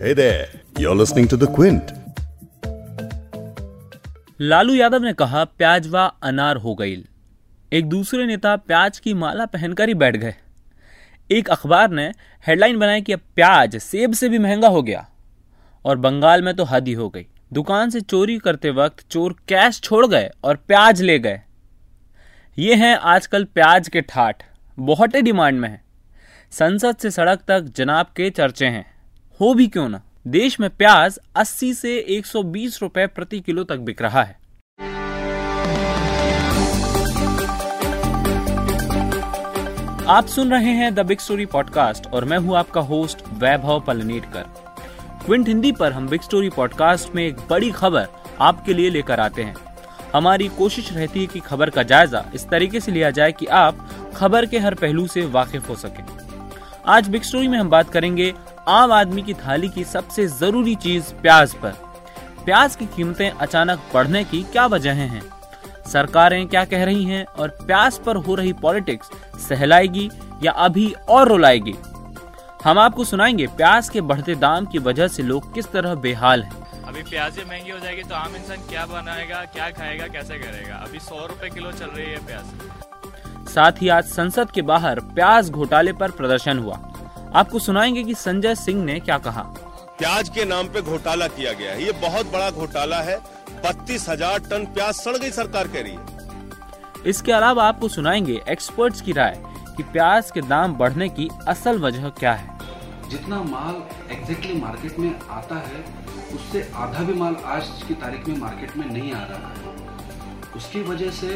Hey there, you're listening to The Quint. Lalu Yadav ने कहा प्याज व अनार हो गई। एक दूसरे नेता प्याज की माला पहनकर ही बैठ गए। एक अखबार ने हेडलाइन बनाई कि अब प्याज सेब से भी महँगा हो गया और बंगाल में तो हद ही हो गई। दुकान से चोरी करते वक्त चोर कैश छोड़ गए और प्याज ले गए। ये हैं आजकल प्याज के ठाठ बहुत ही डिमांड में है। संसद से सड़क तक जनाब के चर्चे हैं। हो भी क्यों ना? देश में प्याज 80 से 120 रुपए प्रति किलो तक बिक रहा है। आप सुन रहे हैं द बिग स्टोरी पॉडकास्ट और मैं हूँ आपका होस्ट वैभव पलनेटकर। क्विंट हिंदी पर हम बिग स्टोरी पॉडकास्ट में एक बड़ी खबर आपके लिए लेकर आते हैं। हमारी कोशिश रहती है कि खबर का जायजा इस तरीके से लिया जाए कि आप खबर के हर पहलू से वाकिफ हो सकें। आज बिग स्टोरी में हम बात करेंगे आम आदमी की थाली की सबसे ज़रूरी चीज़ प्याज पर। प्याज की कीमतें अचानक बढ़ने की क्या वजह हैं? सरकारें क्या कह रही हैं और प्याज पर हो रही पॉलिटिक्स सहलाएगी या अभी और रुलाएगी? हम आपको सुनाएँगे प्याज के बढ़ते दाम की वजह से लोग किस तरह बेहाल हैं। अभी प्याजें महँगी हो जाएगी तो आम इंसान क्या बनाएगा क्या खाएगा कैसे करेगा? अभी सौ रुपए किलो चल रही है प्याज। साथ ही आज संसद के बाहर प्याज घोटाले पर प्रदर्शन हुआ। आपको सुनाएँगे कि संजय सिंह ने क्या कहा। प्याज के नाम पे घोटाला किया गया है। ये बहुत बड़ा घोटाला है। बत्तीस हज़ार टन प्याज सड़ गई सरकार कह रही है इसके अलावा आपको सुनाएँगे एक्सपर्ट्स की राय कि प्याज के दाम बढ़ने की असल वजह क्या है। जितना माल एग्जैक्टली मार्केट में आता है उससे आधा भी माल आज की तारीख में मार्केट में नहीं आ रहा है। उसकी वजह से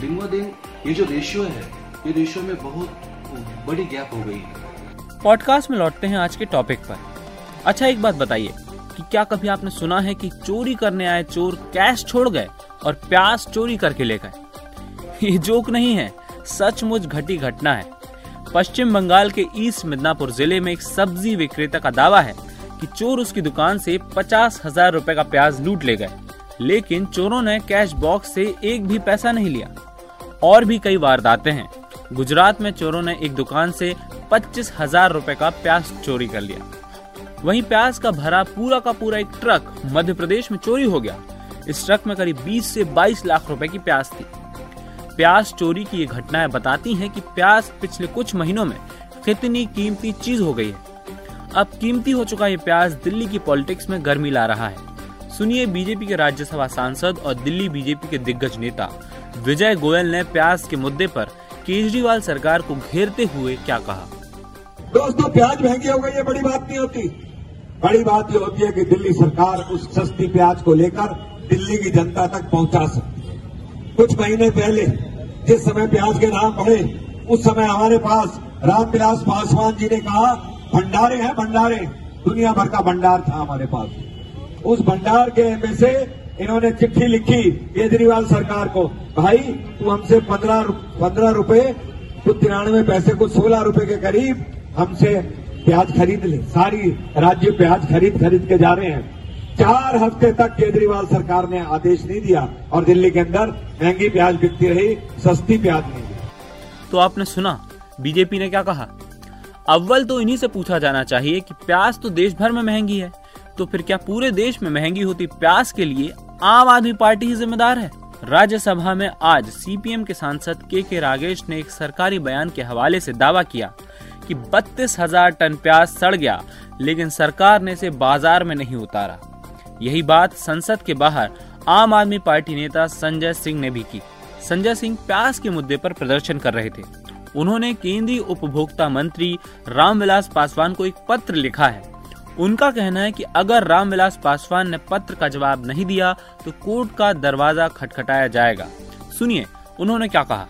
दिन ब दिन ये जो रेशियो है ये रेशियो में बहुत बड़ी गैप हो गई है। पॉडकास्ट में लौटते हैं आज के टॉपिक पर। अच्छा एक बात बताइए कि क्या कभी आपने सुना है कि चोरी करने आए चोर कैश छोड़ गए और प्याज चोरी करके ले गए? ये जोक नहीं है, सचमुच घटी घटना है। पश्चिम बंगाल के ईस्ट मिदनापुर ज़िले में एक सब्ज़ी विक्रेता का दावा है कि चोर उसकी दुकान से पचास हज़ार रूपए का प्याज लूट ले गए। लेकिन चोरों ने कैश बॉक्स से एक भी पैसा नहीं लिया। और भी कई वारदातें हैं। गुजरात में चोरों ने एक दुकान से पच्चीस हज़ार रूपए का प्याज चोरी कर लिया। वहीं प्याज का भरा पूरा का पूरा एक ट्रक मध्य प्रदेश में चोरी हो गया। इस ट्रक में करीब 20 से 22 लाख रुपए की प्याज थी। प्याज चोरी की ये घटनाएँ बताती हैं कि प्याज पिछले कुछ महीनों में कितनी कीमती चीज़ हो गई है। अब कीमती हो चुका ये प्याज दिल्ली की पॉलिटिक्स में गर्मी ला रहा है। सुनिए बीजेपी के राज्यसभा सांसद और दिल्ली बीजेपी के दिग्गज नेता। विजय गोयल ने प्याज के मुद्दे पर केजरीवाल सरकार को घेरते हुए क्या कहा? दोस्तों, प्याज महँगी हो गई है बड़ी बात नहीं होती। बड़ी बात यह होती है कि दिल्ली सरकार उस सस्ती प्याज को लेकर दिल्ली की जनता तक पहुँचा सकती है। कुछ महीने पहले, जिस समय प्याज के दाम बढ़े, उस समय हमारे पास रामविलास पासवान जी ने कहा, भंडारे हैं, भंडारे, दुनिया भर का भंडार था हमारे पास। उस भंडार के में से इन्होंने चिट्ठी लिखी केजरीवाल सरकार को, भाई, तू हमसे पंद्रह पंद्रह रुपए तिरानवे पैसे को सोलह रुपए के करीब हमसे प्याज खरीद ले। सारी राज्य प्याज खरीद खरीद के जा रहे हैं। चार हफ़्ते तक केजरीवाल सरकार ने आदेश नहीं दिया और दिल्ली के अंदर महँगी प्याज बिकती रही, सस्ती प्याज नहीं तो आपने सुना, बीजेपी ने क्या कहा? अव्वल तो इन्हीं से पूछा जाना चाहिए कि प्याज तो देश भर में महँगी है। तो फिर क्या पूरे देश में महँगी होती प्याज के लिए आम आदमी पार्टी ही जिम्मेदार है? राज्यसभा में आज सीपीएम के सांसद के के रागेश ने एक सरकारी बयान के हवाले से दावा किया कि बत्तीस हज़ार टन प्याज सड़ गया, लेकिन सरकार ने इसे बाज़ार में नहीं उतारा। यही बात संसद के बाहर आम आदमी पार्टी नेता संजय सिंह ने भी की। संजय सिंह प्याज के मुद्दे पर प्रदर्शन कर रहे थे। उन्होंने केंद्रीय उपभोक्ता मंत्री रामविलास पासवान को एक पत्र लिखा है। उनका कहना है कि अगर रामविलास पासवान ने पत्र का जवाब नहीं दिया तो कोर्ट का दरवाज़ा खटखटाया जाएगा। सुनिए, उन्होंने क्या कहा।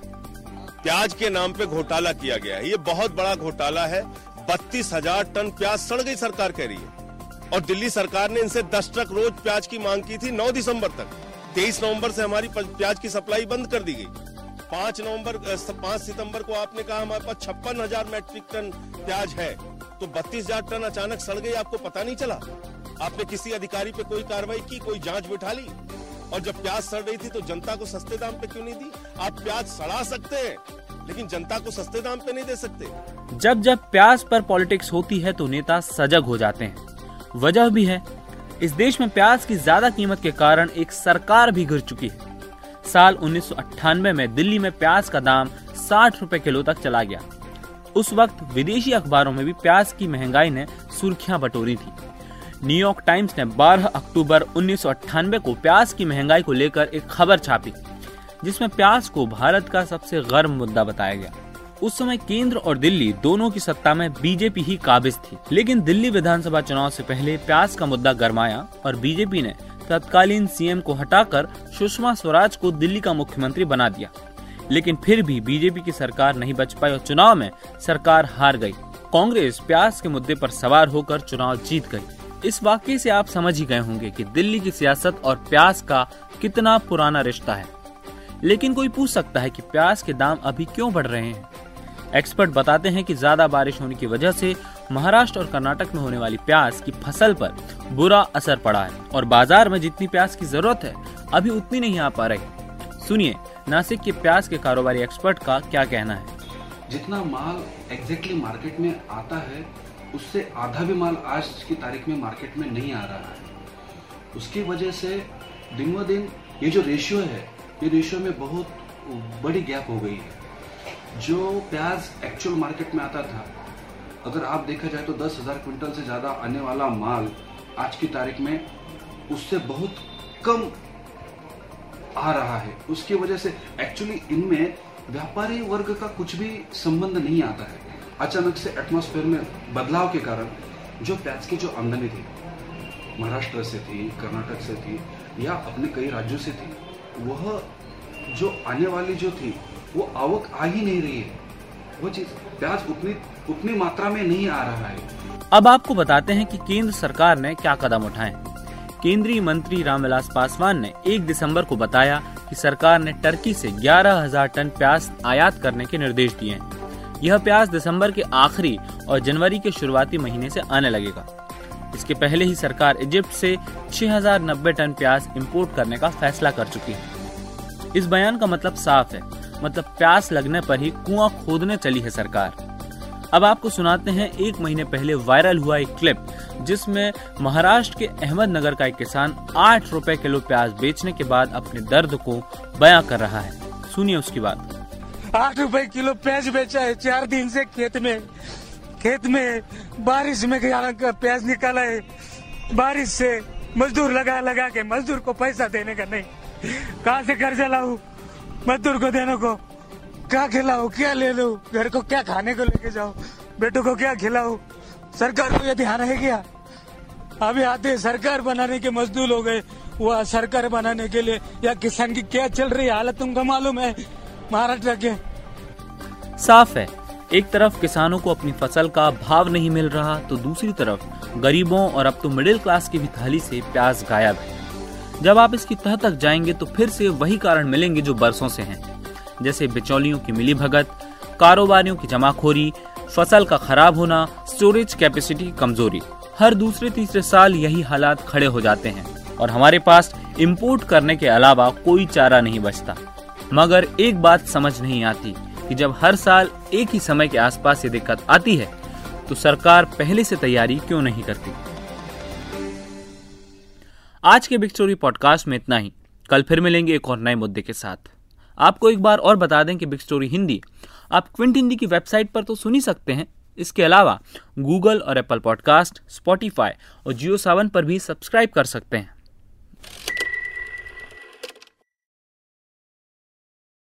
प्याज के नाम पे घोटाला किया गया है। ये बहुत बड़ा घोटाला है। बत्तीस हज़ार टन प्याज सड़ गई सरकार कह रही है। और दिल्ली सरकार ने इनसे दस ट्रक रोज प्याज की मांग की थी नौ दिसंबर तक। तेईस नवंबर से हमारी प्याज की सप्लाई बंद कर दी गई। पाँच नवंबर पाँच सितंबर को आपने कहा हमारे पास छप्पन हज़ार मैट्रिक टन प्याज है। तो बत्तीस हज़ार टन अचानक सड़ गई, आपको पता नहीं चला? आपने किसी अधिकारी पे कोई कार्रवाई की, कोई जाँच बिठा ली? और जब प्याज सड़ रही थी तो जनता को सस्ते दाम पे क्यों नहीं दी? आप प्याज सड़ा सकते हैं, लेकिन जनता को सस्ते दाम पे नहीं दे सकते। जब जब प्याज पर पॉलिटिक्स होती है तो नेता सजग हो जाते हैं। वजह भी है, इस देश में प्याज की ज़्यादा कीमत के कारण एक सरकार भी गिर चुकी है। साल उन्नीस सौ अट्ठानवे में दिल्ली में प्याज का दाम साठ रूपए किलो तक चला गया। उस वक्त विदेशी अखबारों में भी प्याज की महँगाई ने सुर्खियाँ बटोरी थी। न्यूयॉर्क टाइम्स ने 12 अक्टूबर उन्नीस सौ अट्ठानबे को प्याज की महँगाई को लेकर एक खबर छापी, जिसमें प्याज को भारत का सबसे गर्म मुद्दा बताया गया। उस समय केंद्र और दिल्ली दोनों की सत्ता में बीजेपी ही काबिज थी, लेकिन दिल्ली विधानसभा चुनाव से पहले प्याज का मुद्दा गरमाया और बीजेपी ने तत्कालीन सीएम को हटाकर सुषमा स्वराज को दिल्ली का मुख्यमंत्री बना दिया। लेकिन फिर भी बीजेपी की सरकार नहीं बच पाई और चुनाव में सरकार हार गई। कांग्रेस प्याज के मुद्दे पर सवार होकर चुनाव जीत गई। इस वाक्य से आप समझ ही गए होंगे कि दिल्ली की सियासत और प्याज का कितना पुराना रिश्ता है। लेकिन कोई पूछ सकता है कि प्याज के दाम अभी क्यों बढ़ रहे हैं? एक्सपर्ट बताते हैं कि ज़्यादा बारिश होने की वजह से महाराष्ट्र और कर्नाटक में होने वाली प्याज की फ़सल पर बुरा असर पड़ा है और बाज़ार में जितनी प्याज की ज़रूरत है, अभी उतनी नहीं आ पा रही। सुनिए, नासिक के प्याज के कारोबारी एक्सपर्ट का क्या कहना है? जितना माल एग्जैक्टली मार्केट में आता है उससे आधा भी माल आज की तारीख में मार्केट में नहीं आ रहा है। उसकी वजह से दिन ब दिन ये जो रेशियो है, ये रेशियो में बहुत बड़ी गैप हो गई है। जो प्याज एक्चुअल मार्केट में आता था, अगर आप देखा जाए तो दस हज़ार क्विंटल से ज़्यादा आने वाला माल आज की तारीख में उससे बहुत कम आ रहा है। उसकी वजह से एक्चुअली इनमें व्यापारी वर्ग का कुछ भी संबंध नहीं आता है। अचानक से एटमॉस्फेयर में बदलाव के कारण जो प्याज की जो आमदनी थी महाराष्ट्र से थी कर्नाटक से थी या अपने कई राज्यों से थी वह जो आने वाली जो थी वो आवक आ ही नहीं रही है। वो चीज़ प्याज उतनी उतनी मात्रा में नहीं आ रहा है। अब आपको बताते हैं कि केंद्र सरकार ने क्या कदम उठाए। केंद्रीय मंत्री रामविलास पासवान ने 1 दिसंबर को बताया कि सरकार ने टर्की से 11,000 टन प्याज आयात करने के निर्देश दिए हैं। यह प्याज दिसंबर के आखिरी और जनवरी के शुरुआती महीने से आने लगेगा। इसके पहले ही सरकार इजिप्ट से 6,090 टन प्याज इंपोर्ट करने का फैसला कर चुकी है। इस बयान का मतलब साफ़ है मतलब प्यास लगने पर ही कुआँ खोदने चली है सरकार। अब आपको सुनाते हैं एक महीने पहले वायरल हुआ एक क्लिप जिसमें महाराष्ट्र के अहमदनगर का एक किसान आठ रुपए किलो प्याज बेचने के बाद अपने दर्द को बयां कर रहा है। सुनिए उसकी बात। आठ रुपए किलो प्याज बेचा है, चार दिन से खेत में। खेत में बारिश में प्याज निकाला है। बारिश से मजदूर लगा लगा के मजदूर को पैसा देने का नहीं। कहा से कर्जा लाऊ? मजदूर को देने को। क्या खिलाऊ? क्या ले लो? घर को क्या खाने को लेके जाओ बेटों को क्या खिलाऊ? सरकार को यह ध्यान है क्या? अभी आते सरकार बनाने के मजदूर हो गए। वो सरकार बनाने के लिए या किसान की क्या चल रही हालत तुमको मालूम है? महाराष्ट्र के साफ़ है, एक तरफ़ किसानों को अपनी फ़सल का भाव नहीं मिल रहा तो दूसरी तरफ़ गरीबों और अब तो मिडिल क्लास की भी थाली से प्याज गायब है। जब आप इसकी तह तक जाएँगे तो फिर से वही कारण मिलेंगे जो बरसों से हैं। जैसे बिचौलियों की मिली भगत, कारोबारियों की जमाखोरी, फ़सल का खराब होना स्टोरेज कैपेसिटी की कमज़ोरी। हर दूसरे तीसरे साल यही हालात खड़े हो जाते हैं। और हमारे पास इम्पोर्ट करने के अलावा कोई चारा नहीं बचता। मगर एक बात समझ नहीं आती कि जब हर साल एक ही समय के आसपास ये दिक्कत आती है तो सरकार पहले से तैयारी क्यों नहीं करती? आज के बिग स्टोरी पॉडकास्ट में इतना ही। कल फिर मिलेंगे एक और नए मुद्दे के साथ। आपको एक बार और बता दें कि बिग स्टोरी हिंदी, आप क्विंट हिंदी की वेबसाइट पर तो सुन ही सकते हैं। इसके अलावा गूगल और एप्पल पॉडकास्ट, स्पॉटिफाई और जियो सावन पर भी सब्सक्राइब कर सकते हैं।